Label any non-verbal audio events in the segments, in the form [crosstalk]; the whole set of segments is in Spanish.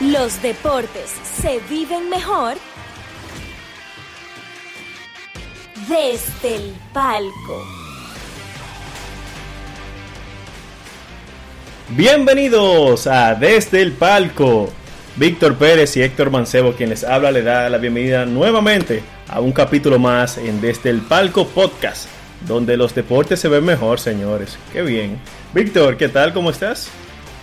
Los deportes se viven mejor desde el palco. Bienvenidos a Desde el Palco. Víctor Pérez y Héctor Mancebo, quien les habla, le da la bienvenida nuevamente a un capítulo más en Desde el Palco Podcast, donde los deportes se ven mejor, señores. Qué bien. Víctor, ¿qué tal? ¿Cómo estás?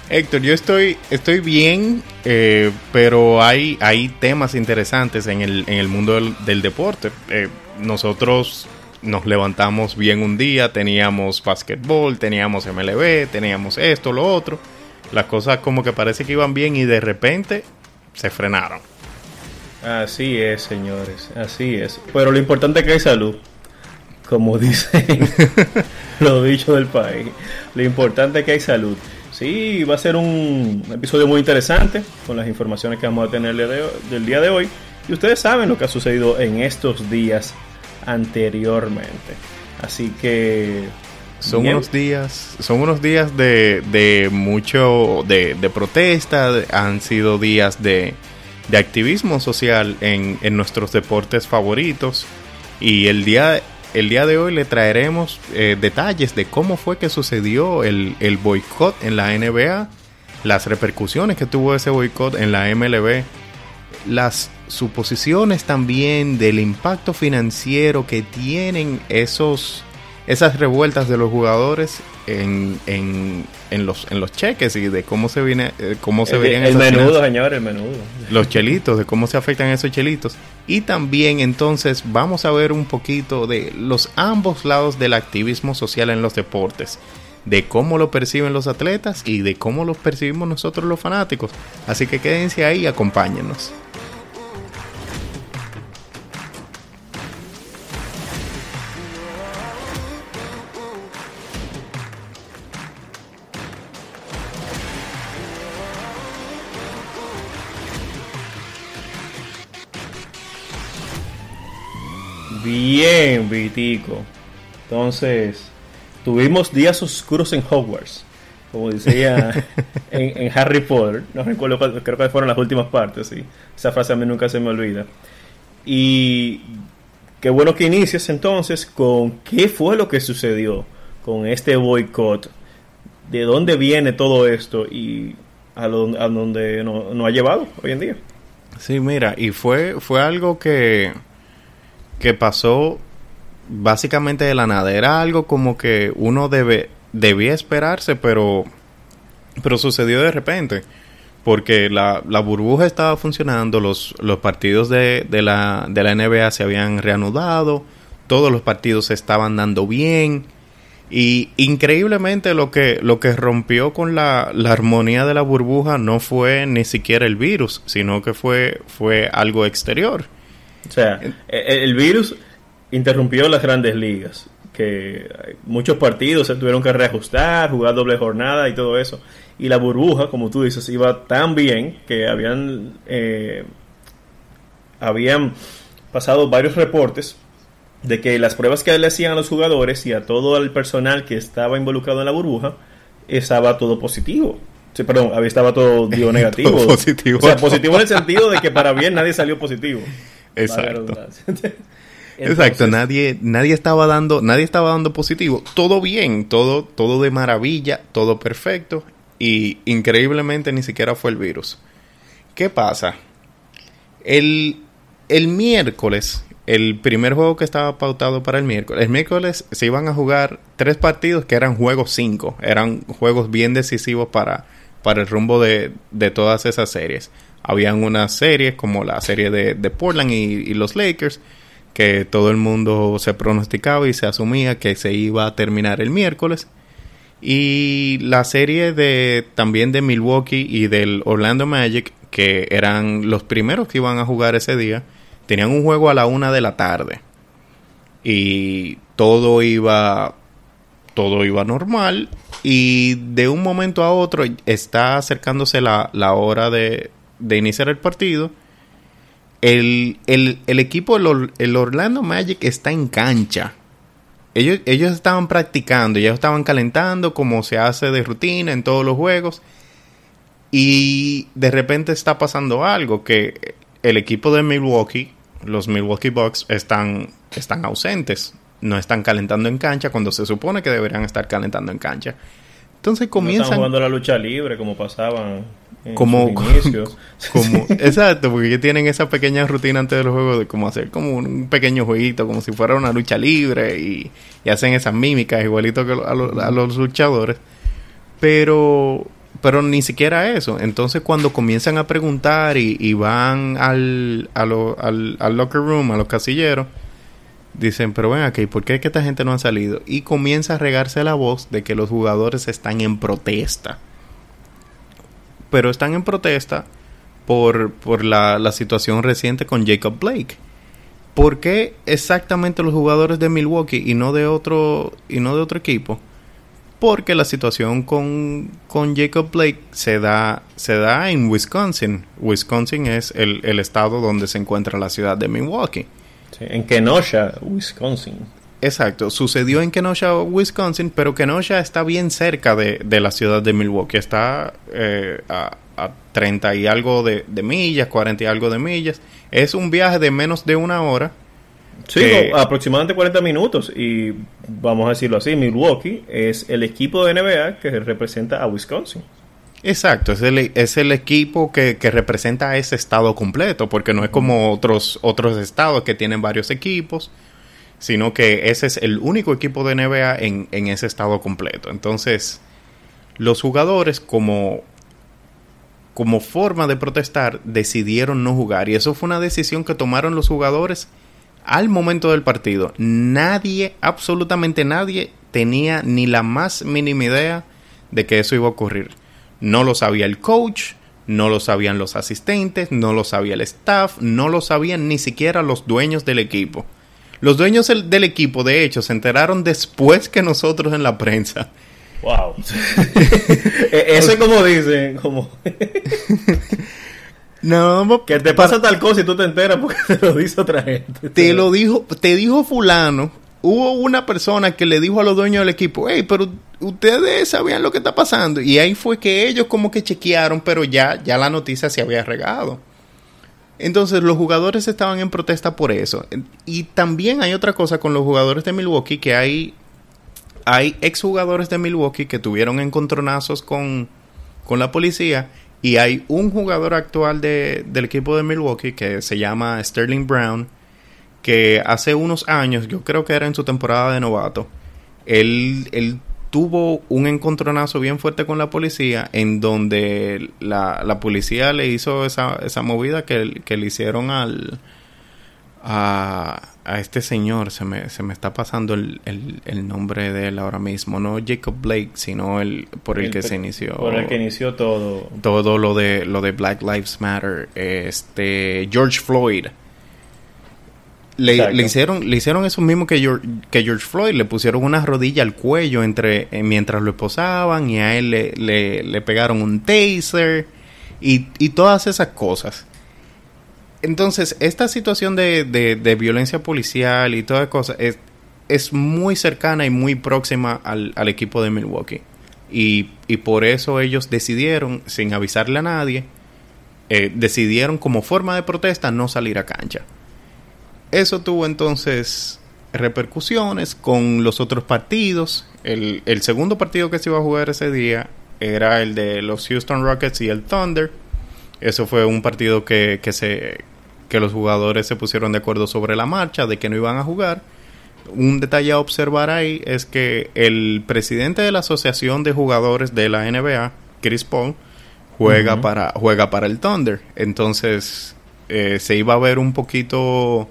Héctor, yo estoy, estoy bien, eh, pero hay, hay temas interesantes en el, en el mundo del, del deporte. Eh, nosotros nos levantamos bien un día, teníamos básquetbol, teníamos MLB, teníamos esto, lo otro. Las cosas como que parece que iban bien y de repente se frenaron. Así es, señores, así es. Pero lo importante es que hay salud, como [laughs] dicen [laughs] los dichos del país. Lo importante es que hay salud. Sí, va a ser un episodio muy interesante con las informaciones que vamos a tener del día de hoy. Y ustedes saben lo que ha sucedido en estos días anteriormente. Así que son unos días, son unos días de, de mucho de, de protesta, han sido días de, de activismo social en, en, nuestros deportes favoritos y el día el día de hoy le traeremos eh, detalles de cómo fue que sucedió el, el boicot en la NBA, las repercusiones que tuvo ese boicot en la MLB, las suposiciones también del impacto financiero que tienen esos esas revueltas de los jugadores en, en, en, los, en los cheques y de cómo se viene eh, cómo se el, verían el menudo señor el menudo. Los chelitos de cómo se afectan esos chelitos. Y también entonces vamos a ver un poquito de los ambos lados del activismo social en los deportes. De cómo lo perciben los atletas y de cómo lo percibimos nosotros los fanáticos. Así que quédense ahí y acompáñenos Bien, Vitico. Entonces, tuvimos días oscuros en Hogwarts, como decía [laughs] en, en, Harry Potter. No recuerdo, creo que fueron las últimas partes, sí. Esa frase a mí nunca se me olvida. Y qué bueno que inicias entonces con qué fue lo que sucedió con este boicot. ¿De dónde viene todo esto y a, lo, a dónde nos no ha llevado hoy en día? Sí, mira, y fue, fue algo que que pasó básicamente de la nada. Era algo como que uno debe, debía esperarse, pero, pero sucedió de repente. Porque la, la burbuja estaba funcionando, los, los partidos de, de, la, de la NBA se habían reanudado, todos los partidos se estaban dando bien. Y increíblemente lo que, lo que rompió con la, la, armonía de la burbuja no fue ni siquiera el virus, sino que fue, fue algo exterior. O sea, el virus interrumpió las grandes ligas, que muchos partidos se tuvieron que reajustar, jugar doble jornada y todo eso. Y la burbuja, como tú dices, iba tan bien que habían, eh, habían pasado varios reportes de que las pruebas que le hacían a los jugadores y a todo el personal que estaba involucrado en la burbuja, estaba todo positivo. Sí, perdón, había estaba todo dio [laughs] negativo. todo positivo. O sea, positivo en el sentido de que para bien nadie salió positivo. [laughs] Exacto. [laughs] Entonces, Exacto, nadie, nadie estaba dando, nadie estaba dando positivo. Todo bien, todo, todo de maravilla, todo perfecto. Y increíblemente ni siquiera fue el virus. ¿Qué pasa? El, el miércoles, el primer juego que estaba pautado para el miércoles, el miércoles se iban a jugar tres partidos que eran juegos cinco. Eran juegos bien decisivos para, para el rumbo de, de todas esas series habían unas series como la serie de, Portland y, y, los Lakers que todo el mundo se pronosticaba y se asumía que se iba a terminar el miércoles. Y la serie de también de Milwaukee y del Orlando Magic que eran los primeros que iban a jugar ese día tenían un juego a la una de la tarde. Y todo iba todo iba normal. Y de un momento a otro está acercándose la, la hora de, de iniciar el partido, el, el, el equipo, el, el, Orlando Magic está en cancha. Ellos, ellos estaban practicando, ellos estaban calentando como se hace de rutina en todos los juegos. Y de repente está pasando algo, que el equipo de Milwaukee, los Milwaukee Bucks, están, están ausentes. No están calentando en cancha cuando se supone que deberían estar calentando en cancha. Entonces comienzan... No están jugando la lucha libre como pasaban como, [laughs] como, exacto, porque tienen esa pequeña rutina antes de los juegos de como hacer como un pequeño jueguito, como si fuera una lucha libre y, hacen esas mímicas igualito que a, los luchadores. Pero, pero ni siquiera eso. Entonces cuando comienzan a preguntar y, van al, al, al, locker room, a los casilleros, dicen, pero ven aquí, ¿por qué es que esta gente no ha salido? Y comienza a regarse la voz de que los jugadores están en protesta pero están en protesta por, por la, la, situación reciente con Jacob Blake. ¿Por qué exactamente los jugadores de Milwaukee y no de otro, y no de otro equipo? Porque la situación con, con Jacob Blake se da, se da en Wisconsin. Wisconsin es el, el estado donde se encuentra la ciudad de Milwaukee. en Kenosha, Wisconsin. Exacto, sucedió en Kenosha, Wisconsin, pero Kenosha está bien cerca de, la ciudad de Milwaukee. Está eh, a, a, 30 y algo de, millas, 40 y algo de millas. Es un viaje de menos de una hora. Sí, aproximadamente 40 minutos. Y vamos a decirlo así, Milwaukee es el equipo de NBA que representa a Wisconsin. Exacto, es el, es el equipo que, que, representa a ese estado completo, porque no es como otros, otros estados que tienen varios equipos sino que ese es el único equipo de NBA en, en ese estado completo. Entonces, los jugadores como, como forma de protestar decidieron no jugar y eso fue una decisión que tomaron los jugadores al momento del partido. Nadie, absolutamente nadie, tenía ni la más mínima idea de que eso iba a ocurrir. No lo sabía el coach, no lo sabían los asistentes, no lo sabía el staff, no lo sabían ni siquiera los dueños del equipo. Los dueños del equipo, de hecho, se enteraron después que nosotros en la prensa. Wow. [laughs] E-, eso es como dicen, como... [laughs] no, que te pasa tal cosa y tú te enteras porque [laughs] te lo dice otra gente. Te lo dijo, te dijo fulano. Hubo una persona que le dijo a los dueños del equipo, hey, pero ustedes sabían lo que está pasando. Y ahí fue que ellos como que chequearon, pero ya, ya la noticia se había regado. Entonces los jugadores estaban en protesta por eso. Y también hay otra cosa con los jugadores de Milwaukee, que hay, hay exjugadores de Milwaukee que tuvieron encontronazos con, con la policía. Y hay un jugador actual de, del equipo de Milwaukee que se llama Sterling Brown, que hace unos años, yo creo que era en su temporada de novato, él, él tuvo un encontronazo bien fuerte con la policía en donde la, la policía le hizo esa, esa movida que, que, le hicieron al a, a este señor. Se me, se me está pasando el, el, nombre de él ahora mismo. No Jacob Blake sino el por el, que se inició por el que inició todo. todo lo de lo de Black Lives Matter. Este George Floyd le, hicieron le hicieron eso mismo que George, que George Floyd le pusieron una rodilla al cuello entre eh, mientras lo esposaban y a él le, le, pegaron un taser y, y, todas esas cosas. Entonces esta situación de, de, violencia policial y todas cosas es, es muy cercana y muy próxima al, al equipo de Milwaukee. Y, y, por eso ellos decidieron sin avisarle a nadie eh, decidieron como forma de protesta no salir a cancha eso tuvo entonces repercusiones con los otros partidos. El, segundo partido que se iba a jugar ese día era el de los Houston Rockets y el Thunder. Eso fue un partido que, que, se, que los jugadores se pusieron de acuerdo sobre la marcha, de que no iban a jugar. Un detalle a observar ahí es que el presidente de la Asociación de Jugadores de la NBA, Chris Paul, juega, para, juega para el Thunder. Entonces eh, se iba a ver un poquito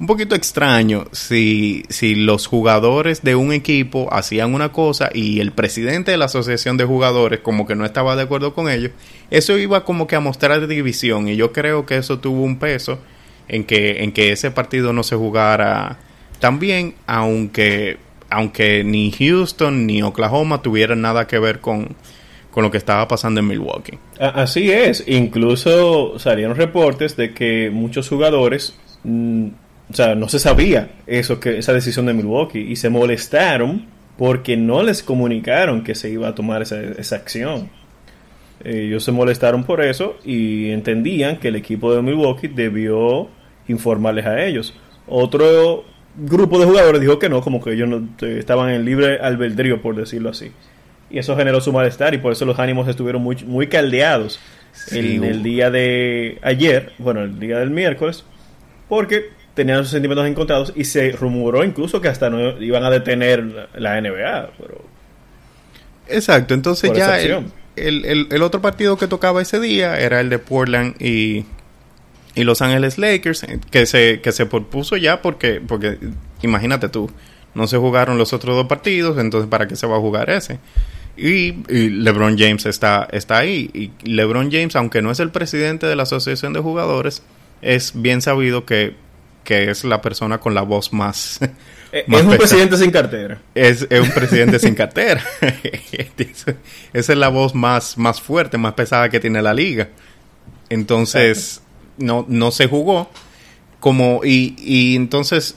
un poquito extraño si, si los jugadores de un equipo hacían una cosa y el presidente de la asociación de jugadores como que no estaba de acuerdo con ellos. Eso iba como que a mostrar división y yo creo que eso tuvo un peso en que, en que ese partido no se jugara también, aunque, aunque ni Houston ni Oklahoma tuvieran nada que ver con, con lo que estaba pasando en Milwaukee. Así es, incluso salieron reportes de que muchos jugadores mm, o sea, no se sabía eso que esa decisión de Milwaukee y se molestaron porque no les comunicaron que se iba a tomar esa, esa acción. Ellos se molestaron por eso y entendían que el equipo de Milwaukee debió informarles a ellos. Otro grupo de jugadores dijo que no, como que ellos no, eh, estaban en libre albedrío, por decirlo así. Y eso generó su malestar y por eso los ánimos estuvieron muy, muy caldeados en el día de ayer, bueno, el día del miércoles, porque tenían sus sentimientos encontrados y se rumoró incluso que hasta no iban a detener la NBA. Pero Exacto, entonces ya el, el, otro partido que tocaba ese día era el de Portland y, y Los Ángeles Lakers, eh, que se, que se propuso ya porque, porque imagínate tú, no se jugaron los otros dos partidos, entonces ¿para qué se va a jugar ese? Y, LeBron James está, está ahí. Y LeBron James, aunque no es el presidente de la Asociación de Jugadores, es bien sabido que, que es la persona con la voz más... [laughs] Eh, es un presidente sin [laughs] cartera. Es, un presidente sin cartera. Esa es la voz más, más fuerte, más pesada que tiene la liga. Entonces, no, no se jugó. Como, y, y entonces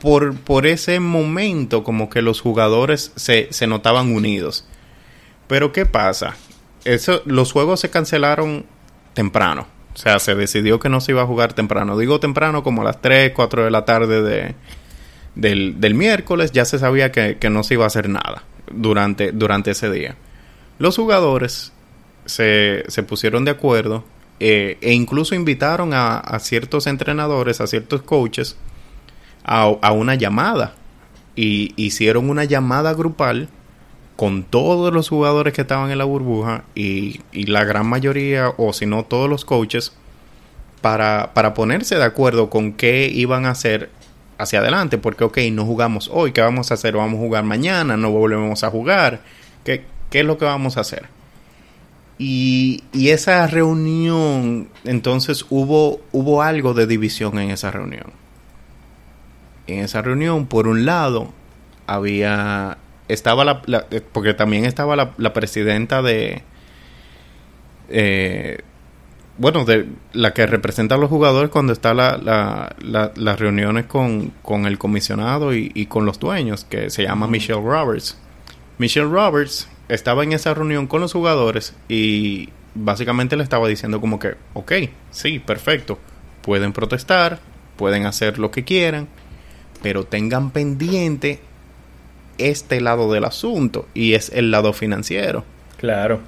por, por ese momento como que los jugadores se, se notaban unidos. Pero ¿qué pasa? Eso, los juegos se cancelaron temprano. O sea, se decidió que no se iba a jugar temprano. Digo temprano como a las 3, 4 de la tarde de, del, del miércoles. Ya se sabía que, no se iba a hacer nada durante, durante ese día. Los jugadores se, se pusieron de acuerdo eh, e incluso invitaron a, a, ciertos entrenadores, a ciertos coaches a, una llamada. Y hicieron una llamada grupal con todos los jugadores que estaban en la burbuja y, la gran mayoría, o si no todos los coaches, para, para, ponerse de acuerdo con qué iban a hacer hacia adelante. Porque, ok, no jugamos hoy, ¿qué vamos a hacer? Vamos a jugar mañana, no volvemos a jugar. ¿Qué, qué es lo que vamos a hacer? Y, y, esa reunión, entonces hubo, hubo algo de división en esa reunión en esa reunión, por un lado, había estaba la, eh, porque también estaba la, la presidenta de eh, bueno de la que representa a los jugadores cuando está la, la, las reuniones con, con el comisionado y, y, con los dueños que se llama Michelle Roberts. Michelle Roberts estaba en esa reunión con los jugadores y básicamente le estaba diciendo como que ok sí perfecto pueden protestar pueden hacer lo que quieran pero tengan pendiente este lado del asunto y es el lado financiero. Claro.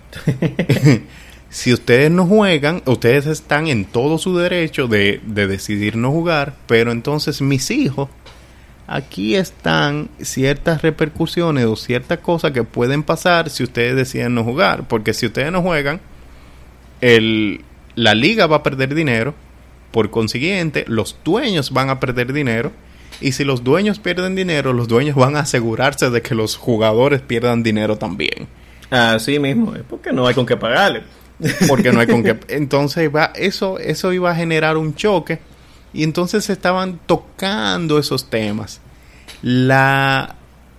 [laughs] si ustedes no juegan, ustedes están en todo su derecho de, de decidir no jugar, pero entonces mis hijos, aquí están ciertas repercusiones o ciertas cosas que pueden pasar si ustedes deciden no jugar, porque si ustedes no juegan, el, la liga va a perder dinero, por consiguiente, los dueños van a perder dinero y si los dueños pierden dinero, los dueños van a asegurarse de que los jugadores pierdan dinero también. Así mismo, es porque no hay con qué pagarle. Porque no hay con qué. [laughs] Entonces va, eso, eso iba a generar un choque. Y entonces se estaban tocando esos temas. La,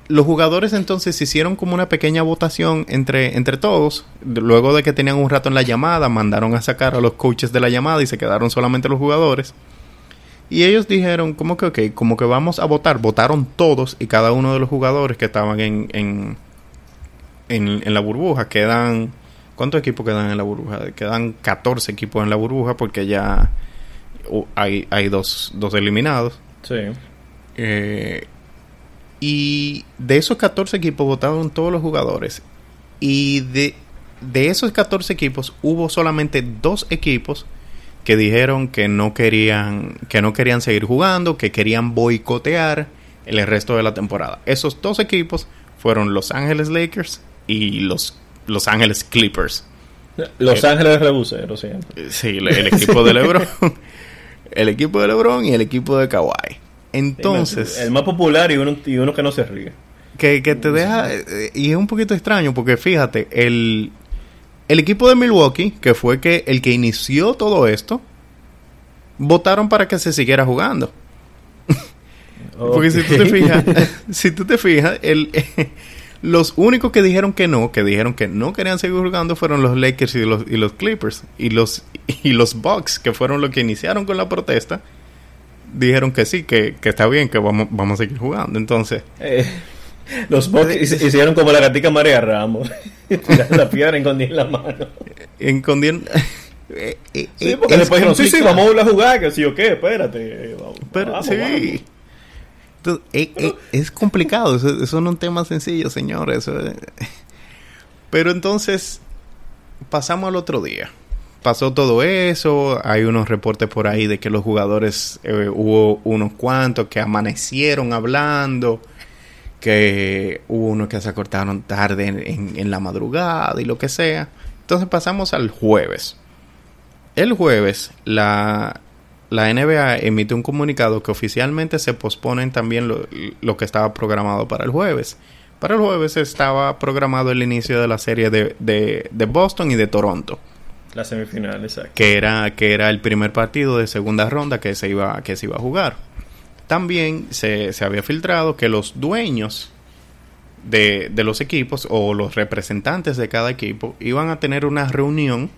los jugadores entonces hicieron como una pequeña votación entre, entre todos. Luego de que tenían un rato en la llamada, mandaron a sacar a los coaches de la llamada y se quedaron solamente los jugadores. Y ellos dijeron, como que, ok, como que vamos a votar. Votaron todos y cada uno de los jugadores que estaban en, en, en, la burbuja. Quedan, ¿cuántos equipos quedan en la burbuja? Quedan 14 equipos en la burbuja porque ya hay, hay dos, dos eliminados. Sí. Eh, y de esos 14 equipos votaron todos los jugadores. Y de, de esos 14 equipos hubo solamente dos equipos que dijeron que no querían que no querían seguir jugando, que querían boicotear el resto de la temporada. Esos dos equipos fueron Los Ángeles Lakers y los Los Ángeles Clippers. Los Ángeles Rebuceros, sí. Sí, el, equipo de LeBron, [laughs] el equipo de LeBron y el equipo de Kawhi. Entonces, el más popular y uno, y uno que no se ríe. Que, que te deja eh, y es un poquito extraño porque fíjate, el el equipo de Milwaukee, que fue que el que inició todo esto, votaron para que se siguiera jugando. [laughs] Porque si tú te fijas, [laughs] si tú te fijas, el, [laughs] los únicos que dijeron que no, que dijeron que no querían seguir jugando fueron los Lakers y los, y los Clippers. Y los, y los Bucks, que fueron los que iniciaron con la protesta, dijeron que sí, que, que está bien, que vamos, vamos a seguir jugando. Entonces... Eh, los Bucks hicieron como la gatica María Ramos. [laughs] la piedra en la mano. escondiendo... [laughs] Eh, eh, sí, porque después dijeron, sí, sí, vamos a jugar, que sí o qué, espérate. Vamos, Pero, sí. es, complicado, eso, eso, no es un tema sencillo, señores. Pero entonces, pasamos al otro día. Pasó todo eso, hay unos reportes por ahí de que los jugadores, hubo unos cuantos que amanecieron hablando, que hubo unos que se acortaron tarde en, la madrugada y lo que sea. Entonces pasamos al jueves. El jueves la, la NBA emite un comunicado que oficialmente se posponen también lo, que estaba programado para el jueves. Para el jueves estaba programado el inicio de la serie de, de, Boston y de Toronto. La semifinal, exacto. Que era, que era el primer partido de segunda ronda que se iba, que se iba a jugar. También se, había filtrado que los dueños de, de, los equipos o los representantes de cada equipo iban a tener una reunión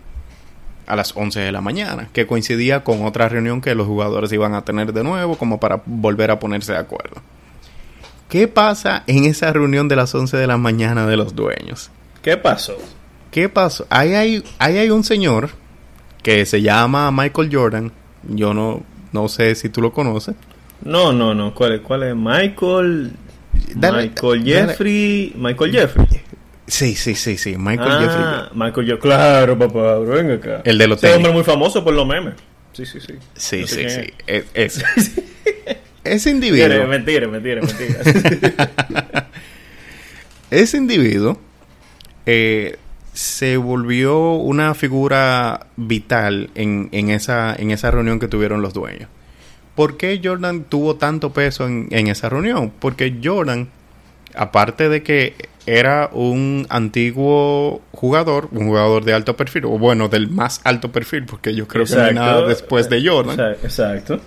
a las 11 de la mañana, que coincidía con otra reunión que los jugadores iban a tener de nuevo como para volver a ponerse de acuerdo. ¿Qué pasa en esa reunión de las 11 de la mañana de los dueños? ¿Qué pasó? ¿Qué pasó? Ahí hay, ahí hay un señor que se llama Michael Jordan. Yo no, no sé si tú lo conoces. No, no, no. ¿Cuál es? ¿Cuál es? Michael. Michael Jeffrey. Michael Jeffrey. Sí, sí, sí, sí. Michael ah, Jeffrey. Michael Jeffrey. Claro, papá. Venga acá. El de los Ese hombre muy famoso por los memes. Sí, sí, sí. Sí, sí, sí. Es, es, ese [laughs] individuo. Mentira, mentira, mentira. [laughs] ese individuo eh, se volvió una figura vital en, en, esa, en esa reunión que tuvieron los dueños. ¿Por qué Jordan tuvo tanto peso en, esa reunión? Porque Jordan, aparte de que era un antiguo jugador, un jugador de alto perfil, o bueno, del más alto perfil, porque yo creo que no hay nada después de Jordan. Exacto.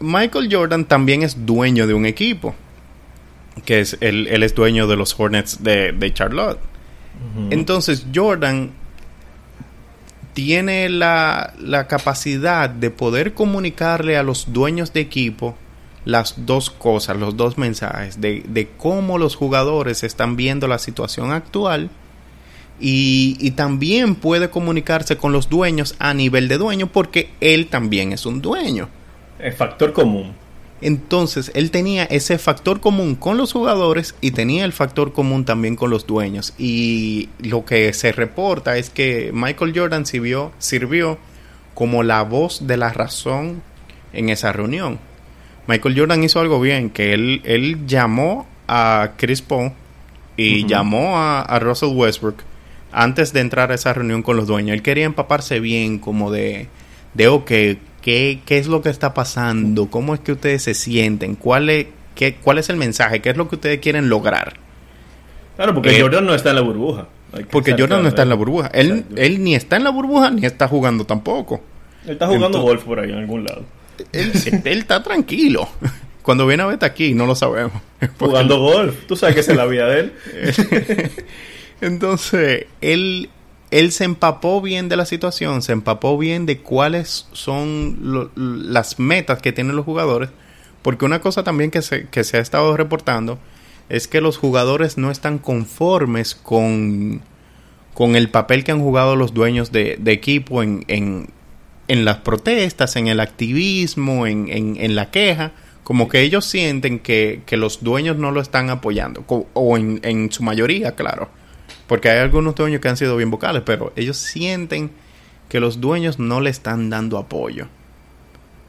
Michael Jordan también es dueño de un equipo, que es él, él es dueño de los Hornets de, Charlotte. Entonces Jordan tiene la, la, capacidad de poder comunicarle a los dueños de equipo las dos cosas, los dos mensajes, de, de cómo los jugadores están viendo la situación actual y, y, también puede comunicarse con los dueños a nivel de dueño porque él también es un dueño. El factor común. Entonces, él tenía ese factor común con los jugadores y tenía el factor común también con los dueños. Y lo que se reporta es que Michael Jordan sirvió, sirvió como la voz de la razón en esa reunión. Michael Jordan hizo algo bien, que él, él llamó a Chris Paul y llamó a, Russell Westbrook antes de entrar a esa reunión con los dueños. Él quería empaparse bien como de, de ok, ¿Qué, ¿Qué es lo que está pasando? ¿Cómo es que ustedes se sienten? ¿Cuál es, qué, cuál es el mensaje? ¿Qué es lo que ustedes quieren lograr? Claro, porque eh, Jordan no está en la burbuja. Porque Jordan no está en la burbuja. Él, él ni está en la burbuja ni está jugando tampoco. Él está jugando golf por ahí en algún lado. Él, él está tranquilo. [laughs] Cuando viene a ver aquí, no lo sabemos. [laughs] Jugando golf. Tú sabes que es la vida de él. [laughs] Entonces, él él se empapó bien de la situación, se empapó bien de cuáles son las metas que tienen los jugadores, porque una cosa también que se, que se ha estado reportando es que los jugadores no están conformes con, con el papel que han jugado los dueños de, equipo en, en, en, las protestas, en el activismo, en, en, la queja, como que ellos sienten que, que, los dueños no lo están apoyando, o en su mayoría, claro porque hay algunos dueños que han sido bien vocales, pero ellos sienten que los dueños no le están dando apoyo.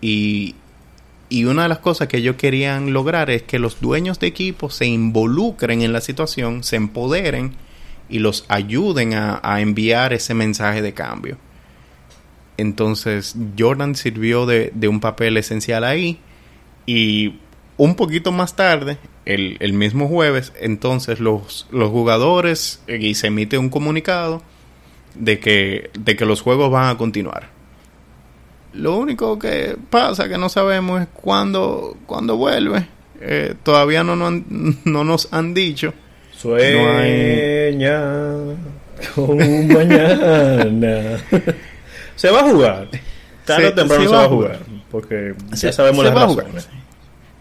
Y, y una de las cosas que ellos querían lograr es que los dueños de equipo se involucren en la situación, se empoderen y los ayuden a, enviar ese mensaje de cambio. Entonces Jordan sirvió de, de un papel esencial ahí y un poquito más tarde, el, el mismo jueves, entonces los, los jugadores eh, y se emite un comunicado de que, de que los juegos van a continuar. Lo único que pasa que no sabemos es cuándo, cuándo vuelve. Eh, todavía no, no, [laughs] no, nos han dicho. Sueña con mañana. se va a jugar. Tarde o temprano se, va a jugar. Porque ya sabemos las razones.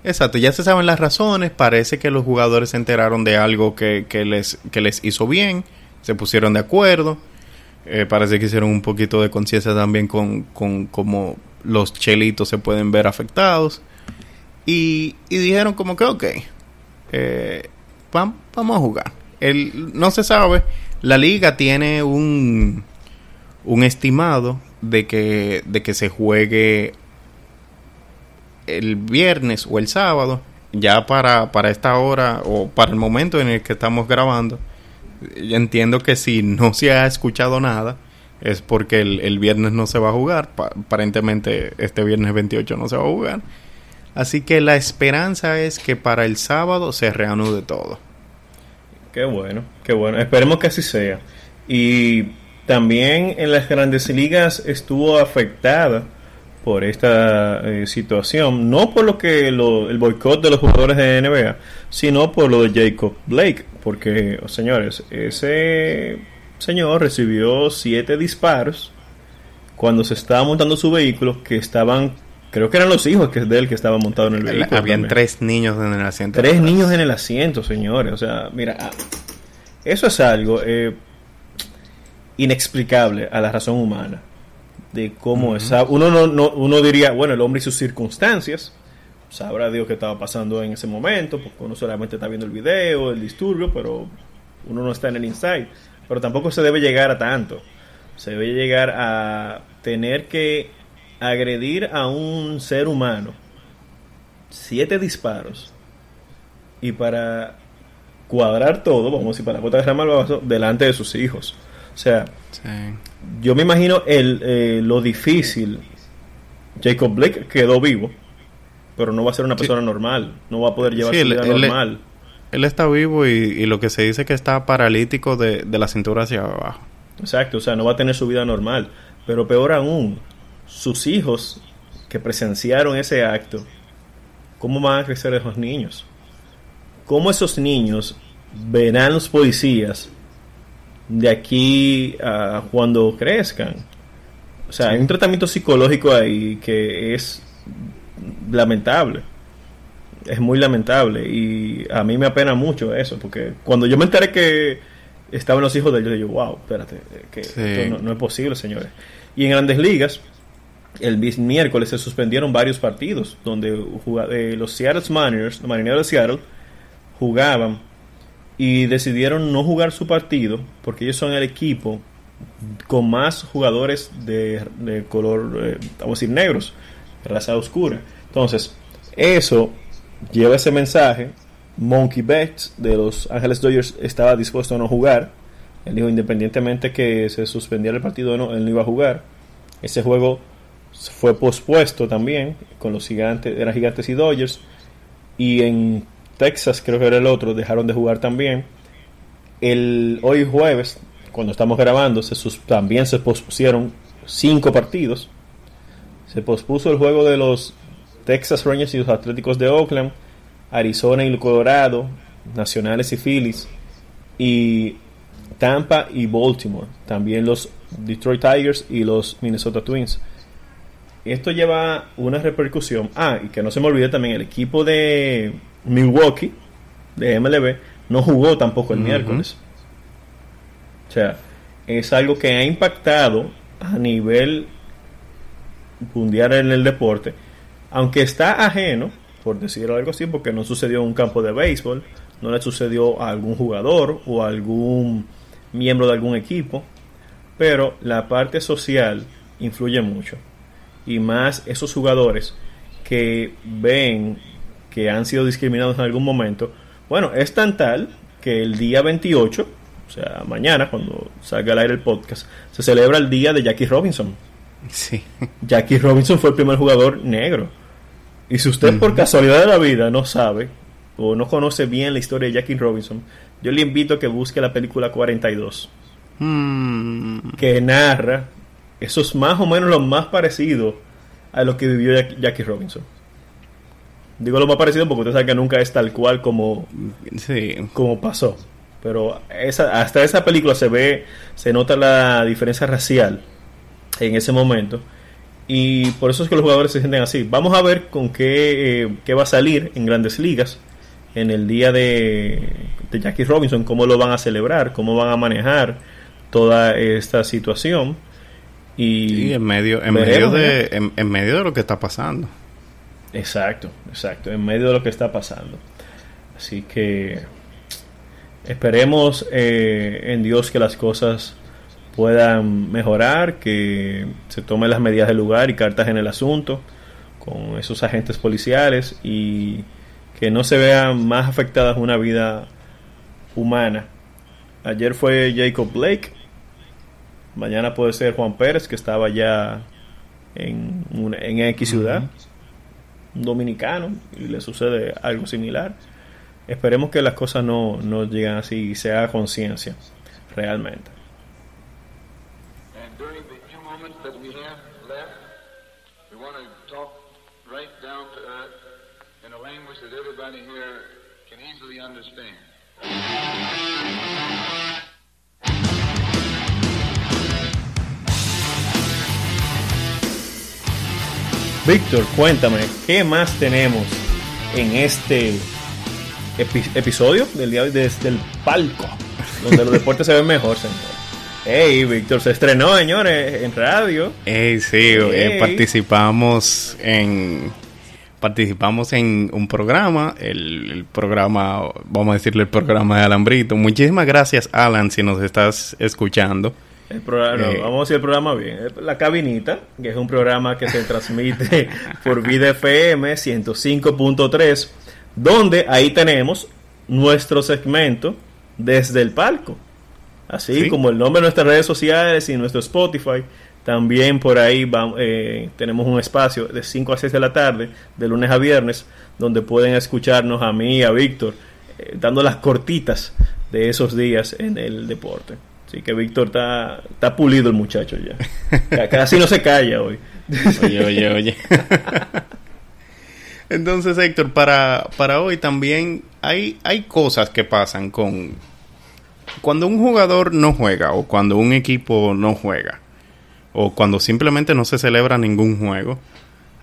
Exacto, ya se saben las razones, parece que los jugadores se enteraron de algo que, les, que les hizo bien, se pusieron de acuerdo Eh, parece que hicieron un poquito de conciencia también con, con cómo los chelitos se pueden ver afectados. Y, dijeron como que, ok, eh, vamos a jugar. El, no se sabe, la liga tiene un, un estimado de que, de que se juegue el viernes o el sábado, ya para, para esta hora o para el momento en el que estamos grabando. Entiendo que si no se ha escuchado nada, es porque el, el viernes no se va a jugar. aparentemente este viernes 28 no se va a jugar. Así que la esperanza es que para el sábado se reanude todo. Qué bueno, qué bueno. Esperemos que así sea. Y también en las grandes ligas estuvo afectada por esta eh, situación, no por lo que el boicot de los jugadores de NBA, sino por lo de Jacob Blake, porque, oh, señores, ese señor recibió siete disparos cuando se estaba montando su vehículo que estaban Creo que eran los hijos que de él que estaban montados en el vehículo. Habían tres niños en el asiento. Tres niños en el asiento, señores. O sea, mira, ah, eso es algo eh, inexplicable a la razón humana. De cómo esa. Uno, no, uno diría, bueno, el hombre y sus circunstancias. Sabrá Dios qué estaba pasando en ese momento. Porque uno solamente está viendo el video, el disturbio, pero uno no está en el inside. Pero tampoco se debe llegar a tanto. Se debe llegar a tener que agredir a un ser humano, siete disparos, y para cuadrar todo, vamos a decir, para botar vaso delante de sus hijos. O sea, yo me imagino el, eh, lo difícil. Jacob Blake quedó vivo, pero no va a ser una persona normal, no va a poder llevar su vida normal. Él, está vivo y, lo que se dice que está paralítico de, de la cintura hacia abajo. Exacto, o sea, no va a tener su vida normal. Pero peor aún, sus hijos que presenciaron ese acto, ¿cómo van a crecer esos niños? ¿Cómo esos niños verán los policías de aquí a cuando crezcan? O sea, hay un tratamiento psicológico ahí que es lamentable. Es muy lamentable y a mí me apena mucho eso, porque cuando yo me enteré que estaban los hijos de ellos, yo digo, wow, espérate, que esto no, no es posible, señores. Y en grandes ligas, el miércoles se suspendieron varios partidos donde eh, los Seattle Mariners, los marineros de Seattle, jugaban y decidieron no jugar su partido porque ellos son el equipo con más jugadores de, color, eh, vamos a decir, negros, raza oscura. Entonces, eso lleva ese mensaje. Monkey Betts de los Ángeles Dodgers estaba dispuesto a no jugar. Él dijo, independientemente que se suspendiera el partido, no, él no iba a jugar. Ese juego fue pospuesto también con los gigantes, eran gigantes y Dodgers. Y en Texas, creo que era el otro, dejaron de jugar también. El, hoy jueves, cuando estamos grabando, se también se pospusieron cinco partidos. Se pospuso el juego de los Texas Rangers y los Atléticos de Oakland, Arizona y Colorado, Nacionales y Phillies, y Tampa y Baltimore. También los Detroit Tigers y los Minnesota Twins. Esto lleva una repercusión. Ah, y que no se me olvide también, el equipo de Milwaukee, de MLB, no jugó tampoco el miércoles. O sea, es algo que ha impactado a nivel mundial en el deporte, aunque está ajeno, por decirlo algo así, porque no sucedió en un campo de béisbol, no le sucedió a algún jugador o a algún miembro de algún equipo, pero la parte social influye mucho y más esos jugadores que ven que han sido discriminados en algún momento. Bueno, es tan tal que el día 28, o sea, mañana, cuando salga al aire el podcast, se celebra el día de Jackie Robinson. Sí. [laughs] Jackie Robinson fue el primer jugador negro. Y si usted por casualidad de la vida no sabe o no conoce bien la historia de Jackie Robinson, yo le invito a que busque la película 42, mm. que narra eso es más o menos lo más parecido a lo que vivió Jackie Robinson. Digo lo más parecido porque usted sabe que nunca es tal cual como, como pasó. Pero esa, hasta esa película se ve, se nota la diferencia racial en ese momento. Y por eso es que los jugadores se sienten así. Vamos a ver con qué, eh, qué va a salir en grandes ligas en el día de, de Jackie Robinson, cómo lo van a celebrar, cómo van a manejar toda esta situación. Y, en medio, en medio de, en, medio de lo que está pasando. Exacto, exacto, en medio de lo que está pasando. Así que esperemos eh, en Dios que las cosas puedan mejorar, que se tomen las medidas del lugar y cartas en el asunto con esos agentes policiales y que no se vean más afectadas una vida humana. Ayer fue Jacob Blake, mañana puede ser Juan Pérez, que estaba ya en, X ciudad, dominicano, y le sucede algo similar. Esperemos que las cosas no, no lleguen así y se haga conciencia realmente. Víctor, cuéntame, ¿qué más tenemos en este episodio del día desde el palco? Donde los deportes se ven mejor, señor. Hey, Víctor, se estrenó, señores, en radio. Hey, sí, eh, participamos en participamos en un programa, el, programa, vamos a decirle el programa de Alambrito. Muchísimas gracias, Alan, si nos estás escuchando. El programa, eh, vamos a decir el programa bien. La Cabinita, que es un programa que se transmite [laughs] por Vida FM 105.3, donde ahí tenemos nuestro segmento desde el palco. Así como el nombre de nuestras redes sociales y nuestro Spotify. También por ahí vamos, eh, tenemos un espacio de 5 a 6 de la tarde, de lunes a viernes, donde pueden escucharnos a mí y a Víctor, eh, dando las cortitas de esos días en el deporte. Así que Víctor está, está pulido el muchacho ya. [laughs] Casi no se calla hoy. Oye, oye, oye. [laughs] Entonces, Héctor, para, para hoy también hay, hay cosas que pasan con... Cuando un jugador no juega o cuando un equipo no juega o cuando simplemente no se celebra ningún juego,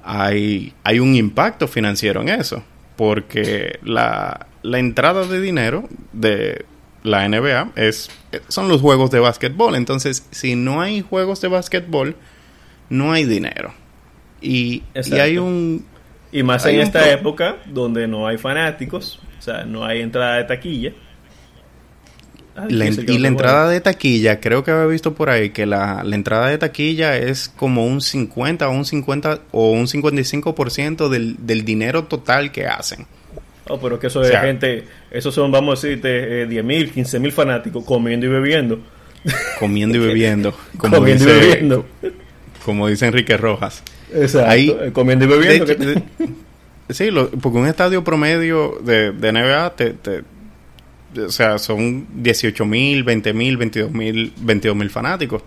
hay, hay un impacto financiero en eso. Porque la, la entrada de dinero de, la NBA es son los juegos de básquetbol. Entonces, si no hay juegos de básquetbol, no hay dinero. Y, hay un... Y más en esta época donde no hay fanáticos, o sea, no hay entrada de taquilla. y la entrada de taquilla, creo que había visto por ahí que la, la, entrada de taquilla es como un 50 o un 50 o un 55% del, del dinero total que hacen. Oh, pero que eso es gente, esos son, vamos a decirte, eh, 10 mil, 15 mil fanáticos comiendo y bebiendo. Comiendo y bebiendo. [laughs] Como comiendo y bebiendo. Como dice Enrique Rojas. Exacto. Ahí, eh, comiendo y bebiendo. sí, porque un estadio promedio de, de NBA te, o sea, son 18 mil, 20 mil, 22 mil, 22 mil fanáticos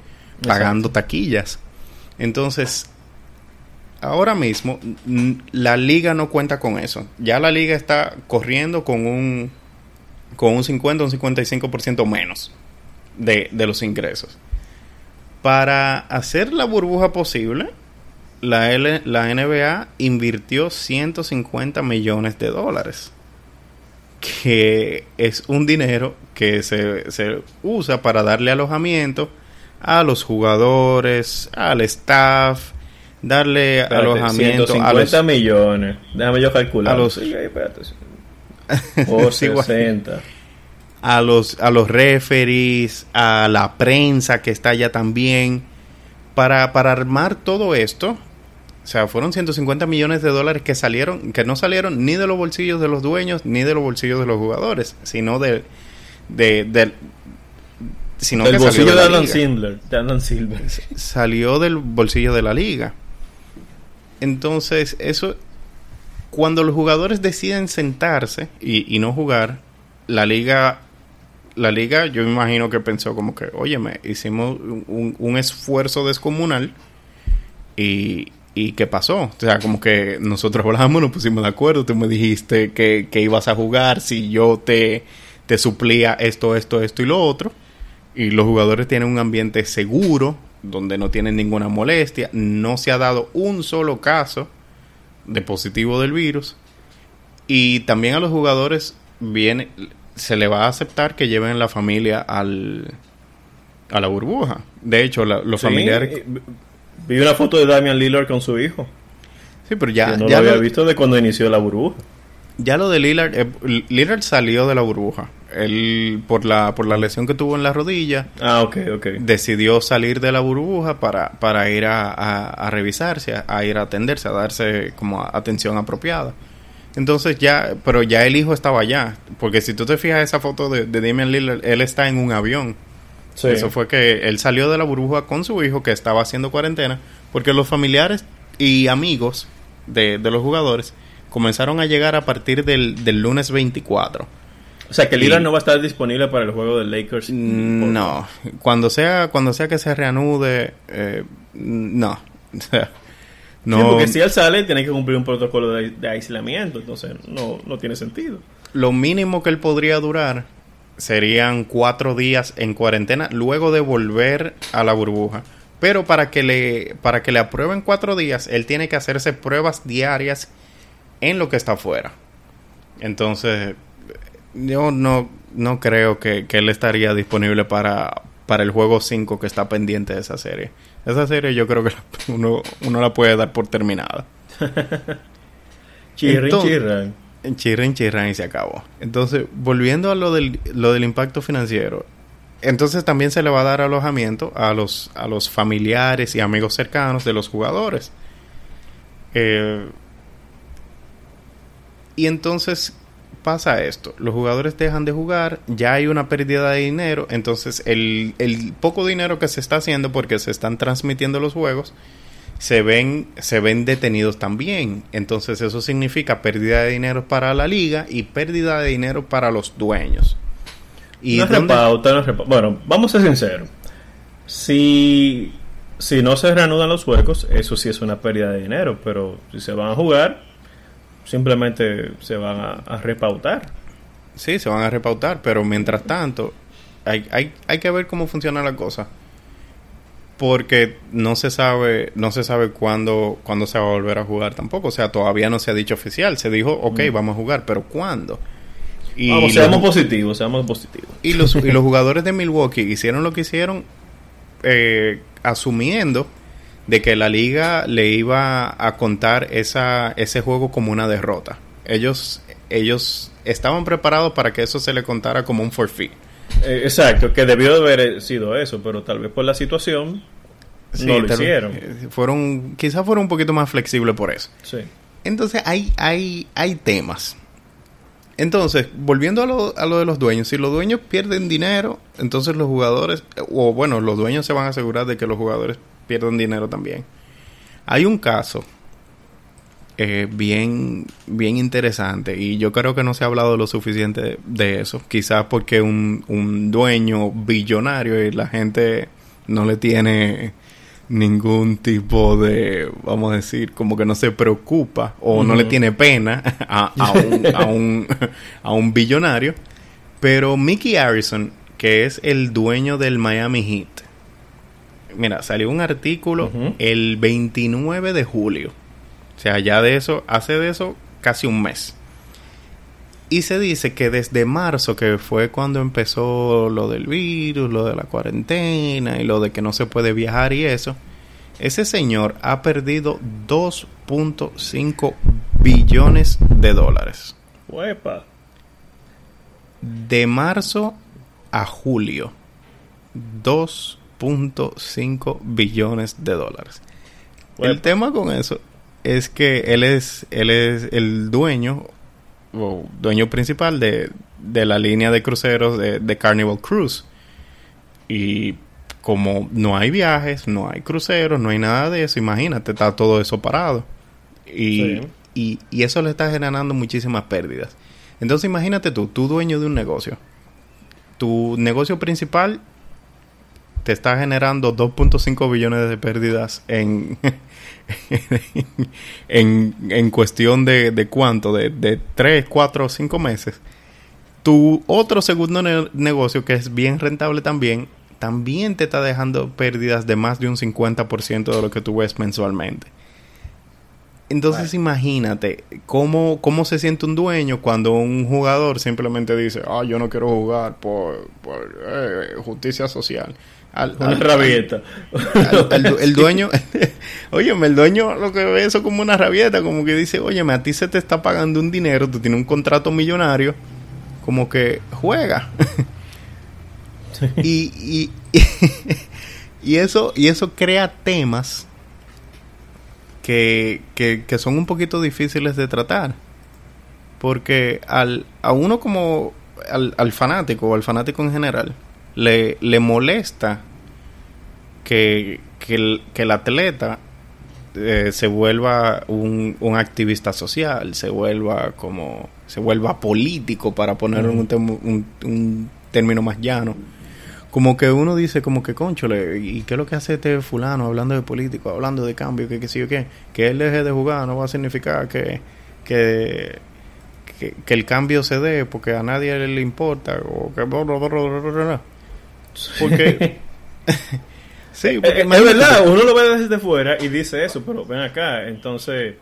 pagando taquillas. Entonces, ahora mismo la liga no cuenta con eso. Ya la liga está corriendo con un con un 50 o un 55% menos de, de los ingresos. Para hacer la burbuja posible, la, la NBA invirtió 150 millones de dólares. Que es un dinero que se, se usa para darle alojamiento a los jugadores, al staff, darle alojamiento 150 a los millones. Déjame yo calcular. A los [laughs] por 60. A los a los referees, a la prensa que está allá también para para armar todo esto. O sea, fueron 150 millones de dólares que salieron, que no salieron ni de los bolsillos de los dueños ni de los bolsillos de los jugadores, sino de, de, de sino del bolsillo de, Alan Silver, de Alan Silver. Salió del bolsillo de la liga. Entonces, eso, cuando los jugadores deciden sentarse y, no jugar, la liga, la liga, yo me imagino que pensó como que, oye, hicimos un, esfuerzo descomunal y, y ¿qué pasó? O sea, como que nosotros hablamos, nos pusimos de acuerdo, tú me dijiste que, que ibas a jugar si yo te, te suplía esto, esto, esto y lo otro. Y los jugadores tienen un ambiente seguro, donde no tienen ninguna molestia, no se ha dado un solo caso de positivo del virus y también a los jugadores viene se le va a aceptar que lleven la familia al a la burbuja. De hecho, los familiares... Vi una foto de Damian Lillard con su hijo. Sí, pero ya... no ya lo había visto de cuando inició la burbuja. Ya lo de Lillard... Eh, Lillard salió de la burbuja. Él, por la, por la lesión que tuvo en la rodilla... Ah. Decidió salir de la burbuja para, para ir a, a, revisarse, a, ir a atenderse, a darse como atención apropiada. Entonces ya, pero ya el hijo estaba allá. Porque si tú te fijas esa foto de, de Damian Lillard, él está en un avión. Eso fue que él salió de la burbuja con su hijo que estaba haciendo cuarentena. Porque los familiares y amigos de, los jugadores comenzaron a llegar a partir del, del lunes 24. O sea que Lillard no va a estar disponible para el juego de Lakers. No, cuando sea cuando sea que se reanude, eh, no. [laughs] No. porque si él sale, tiene que cumplir un protocolo de, aislamiento, entonces no, no tiene sentido. Lo mínimo que él podría durar serían cuatro días en cuarentena luego de volver a la burbuja. Pero para que le, para que le aprueben cuatro días, él tiene que hacerse pruebas diarias en lo que está afuera. Entonces, yo no, no creo que, que él estaría disponible para, para el juego 5 que está pendiente de esa serie. Esa serie yo creo que [laughs] uno, uno la puede dar por terminada. [laughs] chirrin, chirran. Chirrin, chirran y se acabó. Entonces, volviendo a lo del, lo del impacto financiero, entonces también se le va a dar alojamiento a los, a los familiares y amigos cercanos de los jugadores. Eh, y entonces, pasa esto, los jugadores dejan de jugar, ya hay una pérdida de dinero, entonces el, el, poco dinero que se está haciendo porque se están transmitiendo los juegos, se ven, se ven detenidos también. Entonces eso significa pérdida de dinero para la liga y pérdida de dinero para los dueños. Y no repauta, Bueno, vamos a ser sinceros. Si, si no se reanudan los juegos, eso sí es una pérdida de dinero, pero si se van a jugar, simplemente se van a, repautar. Sí, se van a repautar, pero mientras tanto hay, hay, hay que ver cómo funciona la cosa. Porque no se sabe, no se sabe cuándo, cuándo se va a volver a jugar tampoco. O sea, todavía no se ha dicho oficial. Se dijo, ok, mm. vamos a jugar, pero ¿cuándo? Y vamos, seamos positivos, seamos positivos. Y los, y los [laughs] jugadores de Milwaukee hicieron lo que hicieron eh, asumiendo de que la liga le iba a contar esa, ese juego como una derrota. Ellos, ellos estaban preparados para que eso se le contara como un forfeit. Eh, exacto, que debió de haber sido eso, pero tal vez por la situación no lo hicieron. Eh, fueron, quizás fueron un poquito más flexibles por eso. Sí. Entonces hay, hay, hay temas. Entonces, volviendo a lo, a lo de los dueños, si los dueños pierden dinero, entonces los jugadores, o bueno, los dueños se van a asegurar de que los jugadores pierden dinero también. Hay un caso eh, bien, bien interesante y yo creo que no se ha hablado lo suficiente de, eso. Quizás porque un, un dueño billonario y la gente no le tiene ningún tipo de, vamos a decir, como que no se preocupa o no le tiene pena a, a, un, a, [laughs] un, a un billonario. Pero Mickey Harrison, que es el dueño del Miami Heat, mira, salió un artículo el 29 de julio. O sea, ya de eso, hace de eso casi un mes. Y se dice que desde marzo, que fue cuando empezó lo del virus, lo de la cuarentena y lo de que no se puede viajar y eso, ese señor ha perdido 2.5 billones de dólares. Uepa. De marzo a julio. 2 .5 billones de dólares. El tema con eso es que él es, él es el dueño o dueño principal de, de la línea de cruceros de, Carnival Cruise. Y como no hay viajes, no hay cruceros, no hay nada de eso, imagínate, está todo eso parado. Y, y, y, eso le está generando muchísimas pérdidas. Entonces imagínate tú, tú dueño de un negocio. Tu negocio principal te está generando 2.5 billones de pérdidas en, [laughs] en, en, cuestión de, de cuánto, de, de 3, 4 o 5 meses, tu otro segundo negocio que es bien rentable también, también te está dejando pérdidas de más de un 50% de lo que tú ves mensualmente. Entonces imagínate cómo, cómo se siente un dueño cuando un jugador simplemente dice, ah, yo no quiero jugar por, eh, justicia social. Al, una rabieta. el dueño, [laughs] óyeme, el dueño lo que ve eso como una rabieta, como que dice, óyeme, a ti se te está pagando un dinero, tú tienes un contrato millonario, como que juega. [laughs] y, [laughs] y, eso, y eso crea temas que, que, son un poquito difíciles de tratar. Porque al, a uno como al, al fanático o al fanático en general, le, le molesta que, que, el, que el atleta eh, se vuelva un, un, activista social, se vuelva como se vuelva político para poner un, un, un, término más llano. Como que uno dice como que conchole, ¿y qué es lo que hace este fulano hablando de político, hablando de cambio, que qué sé yo qué? Que él deje de jugar no va a significar que, que, que, el cambio se dé porque a nadie le importa o que porque sí, porque [laughs] es, verdad, uno lo ve desde fuera y dice eso, pero ven acá, entonces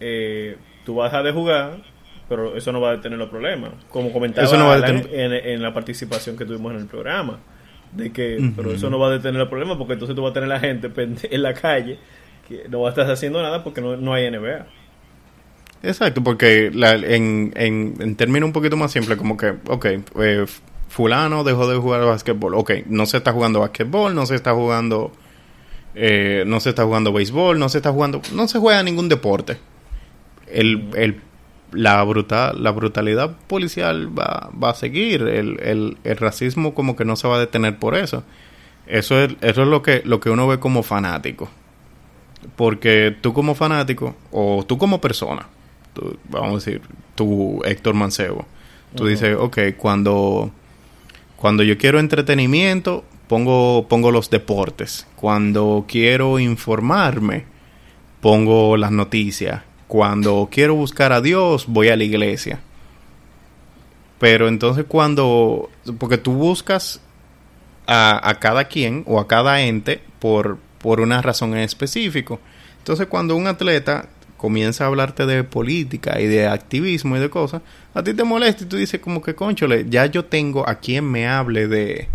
eh, tú vas a dejar de jugar, pero eso no va a detener los problemas. Como comentaba en, la participación que tuvimos en el programa, de que, pero eso no va a detener los problemas porque entonces tú vas a tener la gente [laughs] en la calle que no va a estar haciendo nada porque no, no hay NBA. Exacto, porque en, en, en términos un poquito más simples, como que, ok, eh, fulano dejó de jugar básquetbol. Ok, no se está jugando básquetbol, no se está jugando... Eh, no se está jugando béisbol, no se está jugando... No se juega ningún deporte. El, el, la, brutal, la brutalidad policial va, va a seguir. El, el, el, racismo como que no se va a detener por eso. Eso es, eso es lo, que, lo que uno ve como fanático. Porque tú como fanático, o tú como persona, vamos a decir, tú Héctor Mancebo, tú dices, ok, cuando cuando yo quiero entretenimiento, pongo, pongo los deportes. Cuando quiero informarme, pongo las noticias. Cuando quiero buscar a Dios, voy a la iglesia. Pero entonces cuando... Porque tú buscas a, a cada quien o a cada ente por, por una razón en específico. Entonces cuando un atleta comienza a hablarte de política y de activismo y de cosas, a ti te molesta y tú dices como que, conchole, ya yo tengo a quien me hable de...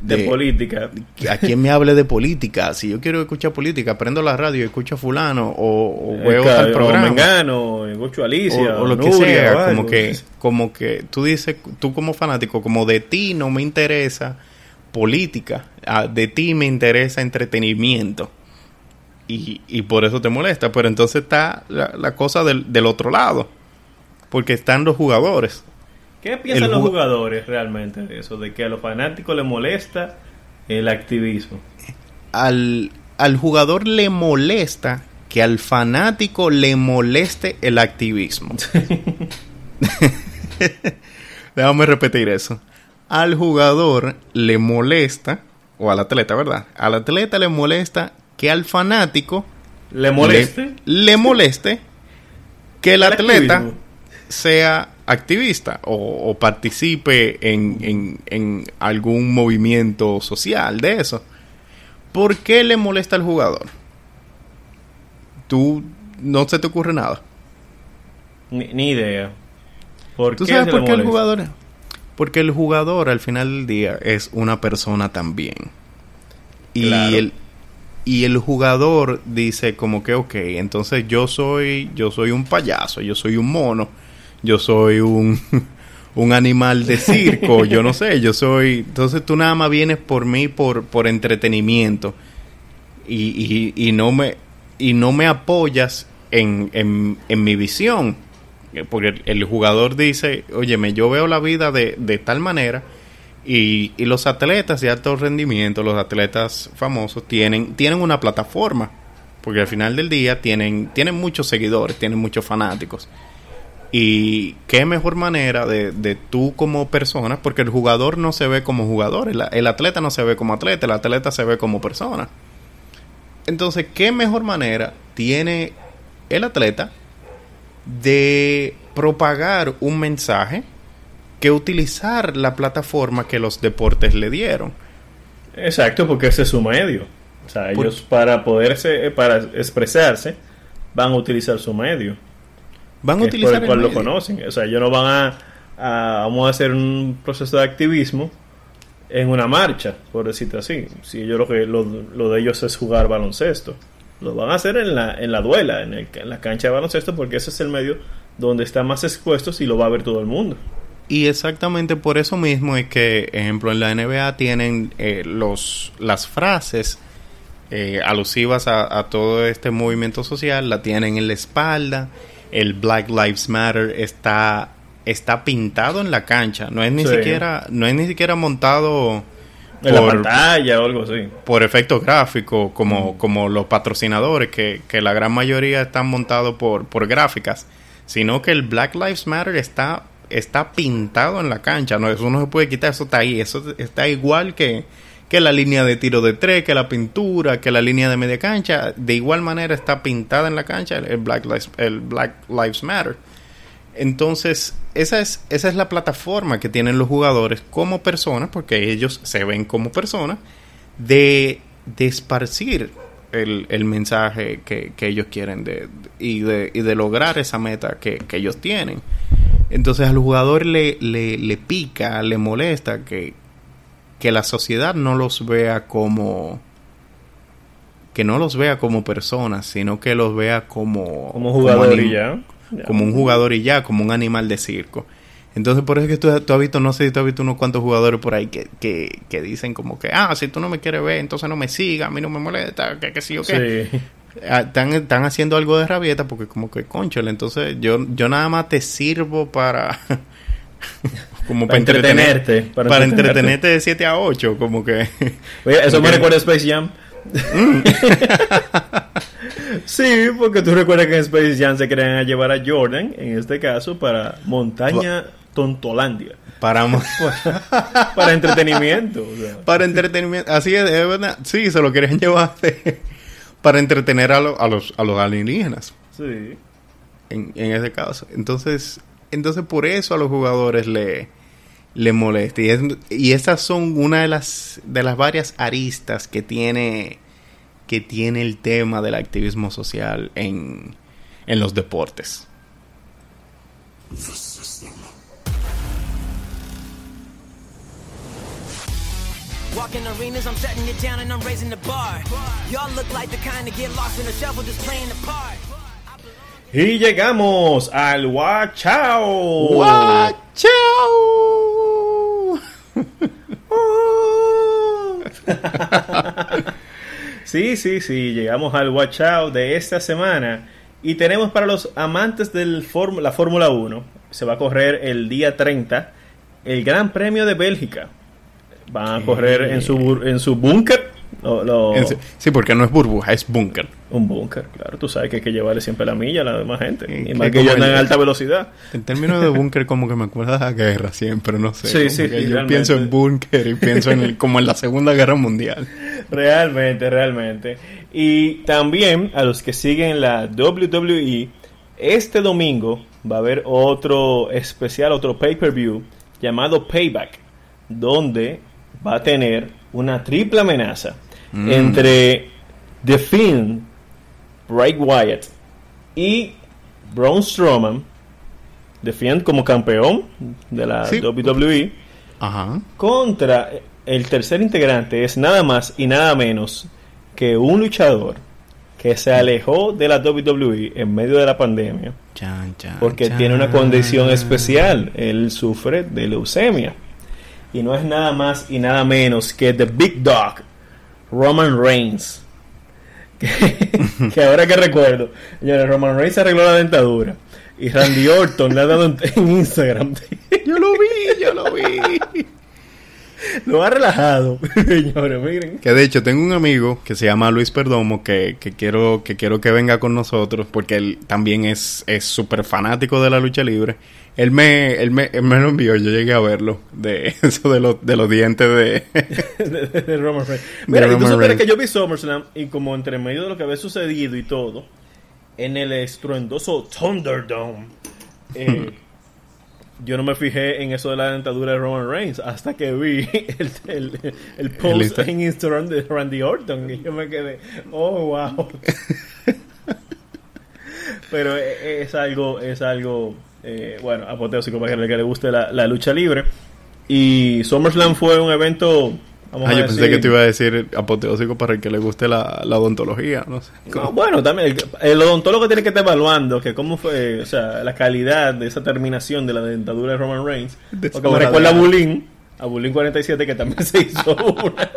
De, política. A quien me hable de política. Si yo quiero escuchar política, prendo la radio y escucho a fulano o, o veo el programa. O Mengano, escucho Alicia. O, lo que sea. como que, como que tú dices, tú como fanático, como de ti no me interesa política, de ti me interesa entretenimiento y, por eso te molesta. Pero entonces está la, cosa del, del, otro lado, porque están los jugadores. ¿Qué piensan los jugadores realmente de eso? De que a los fanáticos les molesta el activismo. Al, al jugador le molesta que al fanático le moleste el activismo. [laughs] Déjame repetir eso. Al jugador le molesta, o al atleta, ¿verdad? Al atleta le molesta que al fanático le moleste, le, moleste que el, atleta sea activista o, participe en, en, algún movimiento social de eso. ¿Por qué le molesta al jugador? Tú no se te ocurre nada. Ni, idea. ¿Por ¿Tú sabes por qué el jugador? Porque el jugador al final del día es una persona también. Y el, y el jugador dice como que ok, entonces yo soy yo soy un payaso, yo soy un mono, yo soy un [laughs] un animal de circo, yo no sé, yo soy entonces tú nada más vienes por mí por por entretenimiento. Y, y, y no me y no me apoyas en, en, en mi visión. Porque el, jugador dice, óyeme, yo veo la vida de, de tal manera y, los atletas de alto rendimiento, los atletas famosos, tienen, tienen una plataforma. Porque al final del día tienen, tienen muchos seguidores, tienen muchos fanáticos. Y qué mejor manera de, de tú como persona, porque el jugador no se ve como jugador, el atleta no se ve como atleta, el atleta se ve como persona. Entonces, ¿qué mejor manera tiene el atleta de propagar un mensaje que utilizar la plataforma que los deportes le dieron. Exacto, porque ese es su medio. O sea, ellos para poderse, eh, para expresarse, van a utilizar su medio. Van a utilizar el cual lo conocen. O sea, ellos no van a, a, vamos a hacer un proceso de activismo en una marcha, por decirte así. Si ellos lo que lo, de ellos es jugar baloncesto, lo van a hacer en la, en la duela, en, el, en la cancha de baloncesto, porque ese es el medio donde están más expuestos y lo va a ver todo el mundo. Y exactamente por eso mismo es que, ejemplo, en la NBA tienen eh, los, las frases eh, alusivas a, todo este movimiento social, la tienen en la espalda, el Black Lives Matter está, está pintado en la cancha, no es ni siquiera, no es ni siquiera montado en la pantalla o algo así. Por efecto gráfico, como, como los patrocinadores, que, que, la gran mayoría están montados por, por gráficas, sino que el Black Lives Matter está, está pintado en la cancha, no, eso no se puede quitar, eso está ahí, eso está igual que que la línea de tiro de tres, que la pintura, que la línea de media cancha, de igual manera está pintada en la cancha el Black Lives, el Black Lives Matter. Entonces, esa es, esa es la plataforma que tienen los jugadores como personas, porque ellos se ven como personas, de, de esparcir el, el mensaje que, que, ellos quieren de, y, de, y de lograr esa meta que, que ellos tienen. Entonces al jugador le, le, le pica, le molesta que, que la sociedad no los vea como que no los vea como personas, sino que los vea como como jugador y ya. como un jugador y ya, como un animal de circo. Entonces, por eso es que tú, tú, has visto, no sé si tú has visto unos cuantos jugadores por ahí que, que, que, dicen como que, ah, si tú no me quieres ver, entonces no me sigas, a mí no me molesta, que, que sí o qué. Sí. Ah, están, están haciendo algo de rabieta porque como que, conchole, entonces yo, yo nada más te sirvo para... [laughs] como para, entretenerte. Para, entretenerte. de 7 a 8, como que... Oye, eso me recuerda a Space Jam. Mm. [laughs] sí, porque tú recuerdas que en Space Jam se querían llevar a Jordan, en este caso, para Montaña Tontolandia. Para, [laughs] para entretenimiento. Para entretenimiento. Así es, es verdad. Sí, se lo querían llevar para entretener a, a, los, a los alienígenas. Sí. En, en ese caso. Entonces, entonces por eso a los jugadores le, le molesta. Y, y esas son una de las, de las varias aristas que tiene, que tiene el tema del activismo social en, en los deportes. Walking arenas, I'm shutting it down and I'm raising the bar. Y'all look like the kind of get lost in a shuffle just playing the part. Y llegamos al Wachao. Wachao. [laughs] sí, sí, sí, llegamos al Wachao de esta semana y tenemos para los amantes de la Fórmula 1, se va a correr el día 30 el Gran Premio de Bélgica. Van a correr en su en su búnker Sí, porque no es burbuja, es búnker. Un búnker, claro. Tú sabes que hay que llevarle siempre la milla a la demás gente. y más que andan en alta velocidad. En términos de búnker, como que me acuerda de la guerra siempre, no sé. Sí, sí, yo pienso en búnker y pienso en como en la Segunda Guerra Mundial. [laughs] Realmente, realmente. Y también a los que siguen la WWE, este domingo va a haber otro especial, otro pay-per-view llamado Payback, donde va a tener una triple amenaza mm. entre The Finn, Bray Wyatt y Braun Strowman. The Finn como campeón de la WWE. Contra el tercer integrante es nada más y nada menos que un luchador que se alejó de la WWE en medio de la pandemia. porque tiene una condición especial. Él sufre de leucemia y no es nada más y nada menos que The Big Dog, Roman Reigns. [laughs] Que, ahora que recuerdo, señores, Roman Reigns arregló la dentadura. Y Randy Orton le ha dado en [laughs] Instagram. [laughs] yo lo vi, yo lo vi. Lo ha relajado, señores, miren. Que de hecho tengo un amigo que se llama Luis Perdomo que, que quiero que quiero que venga con nosotros porque él también es súper fanático de la lucha libre él me, él me, me, lo envió, yo llegué a verlo, de [laughs] eso de, los de los dientes de... [laughs] de, Roman Reigns. Mira, y tú supieras que yo vi SummerSlam y como entre medio de lo que había sucedido y todo, en el estruendoso Thunderdome, eh, [laughs] yo no me fijé en eso de la dentadura de Roman Reigns hasta que vi el, el, el post en Instagram de Randy Orton y yo me quedé, oh, wow. Pero es algo, es algo eh, bueno, apoteósico para el que le guste la, la lucha libre. Y SummerSlam fue un evento ah, yo pensé que te iba a decir apoteósico para el que le guste la, odontología, no sé. bueno, también el, odontólogo tiene que estar evaluando que cómo fue, o sea, la calidad de esa terminación de la dentadura de Roman Reigns. Porque me recuerda a Bulín, a Bulín 47 que también [laughs] se hizo una.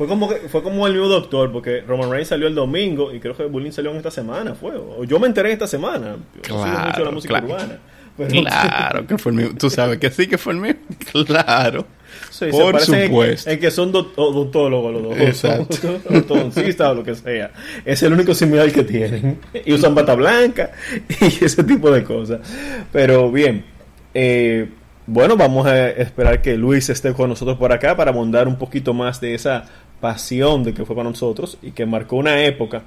Fue como fue como el mismo doctor, porque Roman Reigns salió el domingo y creo que Bulín salió en esta semana, fue. O yo me enteré esta semana. Yo claro, mucho la música urbana. claro que fue el mismo. Tú sabes que sí que fue el mismo. Claro. Por supuesto. En, que son odontólogos los dos. Exacto. [laughs] o lo que sea. Es el único similar que tienen. Y usan bata blanca y ese tipo de cosas. Pero bien. Eh, bueno, vamos a esperar que Luis esté con nosotros por acá para mondar un poquito más de esa pasión de que fue para nosotros y que marcó una época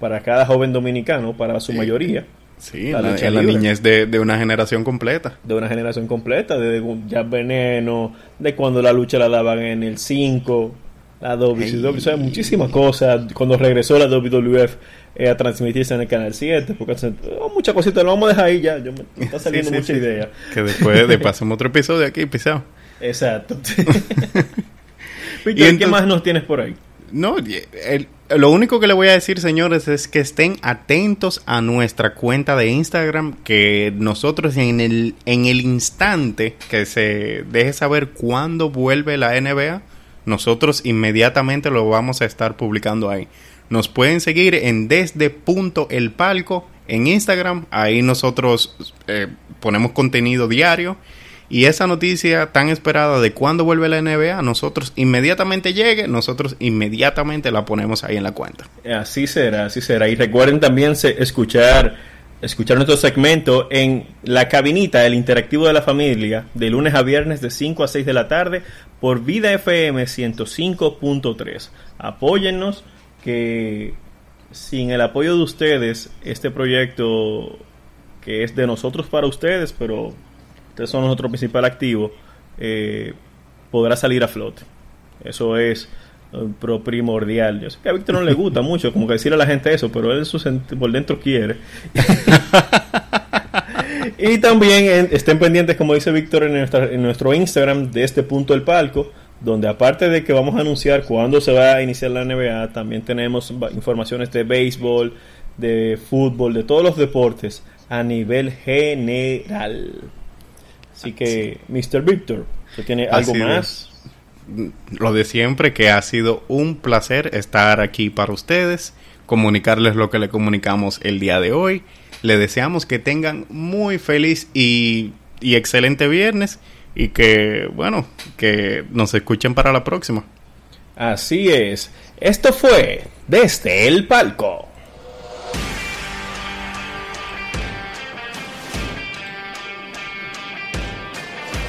para cada joven dominicano, para su mayoría. Sí, la, la, niñez de, de, una generación completa. De una generación completa, de ya Veneno, de cuando la lucha la daban en el 5, la WCW, o sea, muchísimas cosas. Cuando regresó la WWF eh, a transmitirse en el canal 7, porque oh, muchas cositas, lo vamos a dejar ahí ya. Yo me, está saliendo mucha idea. Que después de pasamos otro episodio aquí pisado. [laughs] Exacto. [laughs] ¿Y ¿qué más nos tienes por ahí? No, lo único que le voy a decir, señores, es que estén atentos a nuestra cuenta de Instagram, que nosotros en el, en el instante que se deje saber cuándo vuelve la NBA, nosotros inmediatamente lo vamos a estar publicando ahí. Nos pueden seguir en desde punto el palco en Instagram, ahí nosotros eh, ponemos contenido diario y esa noticia tan esperada de cuándo vuelve la NBA, nosotros inmediatamente llegue, nosotros inmediatamente la ponemos ahí en la cuenta. Así será, así será. Y recuerden también escuchar escuchar nuestro segmento en la cabinita, el interactivo de la familia, de lunes a viernes de 5 a 6 de la tarde por Vida FM 105.3. Apóyennos, que sin el apoyo de ustedes, este proyecto que es de nosotros para ustedes, pero ustedes son nuestro principal activo, eh, podrá salir a flote. Eso es eh, pro primordial. Yo sé que a Víctor no le gusta [laughs] mucho como que decirle a la gente eso, pero él por dentro quiere. [laughs] y también estén pendientes, como dice Víctor, en, en nuestro Instagram de este punto del palco, donde aparte de que vamos a anunciar cuándo se va a iniciar la NBA, también tenemos informaciones de béisbol, de fútbol, de todos los deportes a nivel general. Así que, Mr. Victor, ¿usted tiene algo más? Lo de siempre, que ha sido un placer estar aquí para ustedes, comunicarles lo que le comunicamos el día de hoy. Le deseamos que tengan muy feliz y, y excelente viernes y que, bueno, que nos escuchen para la próxima. Así es. Esto fue Desde el Palco.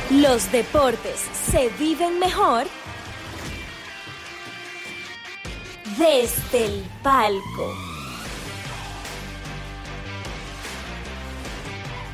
Los deportes se viven mejor desde el palco.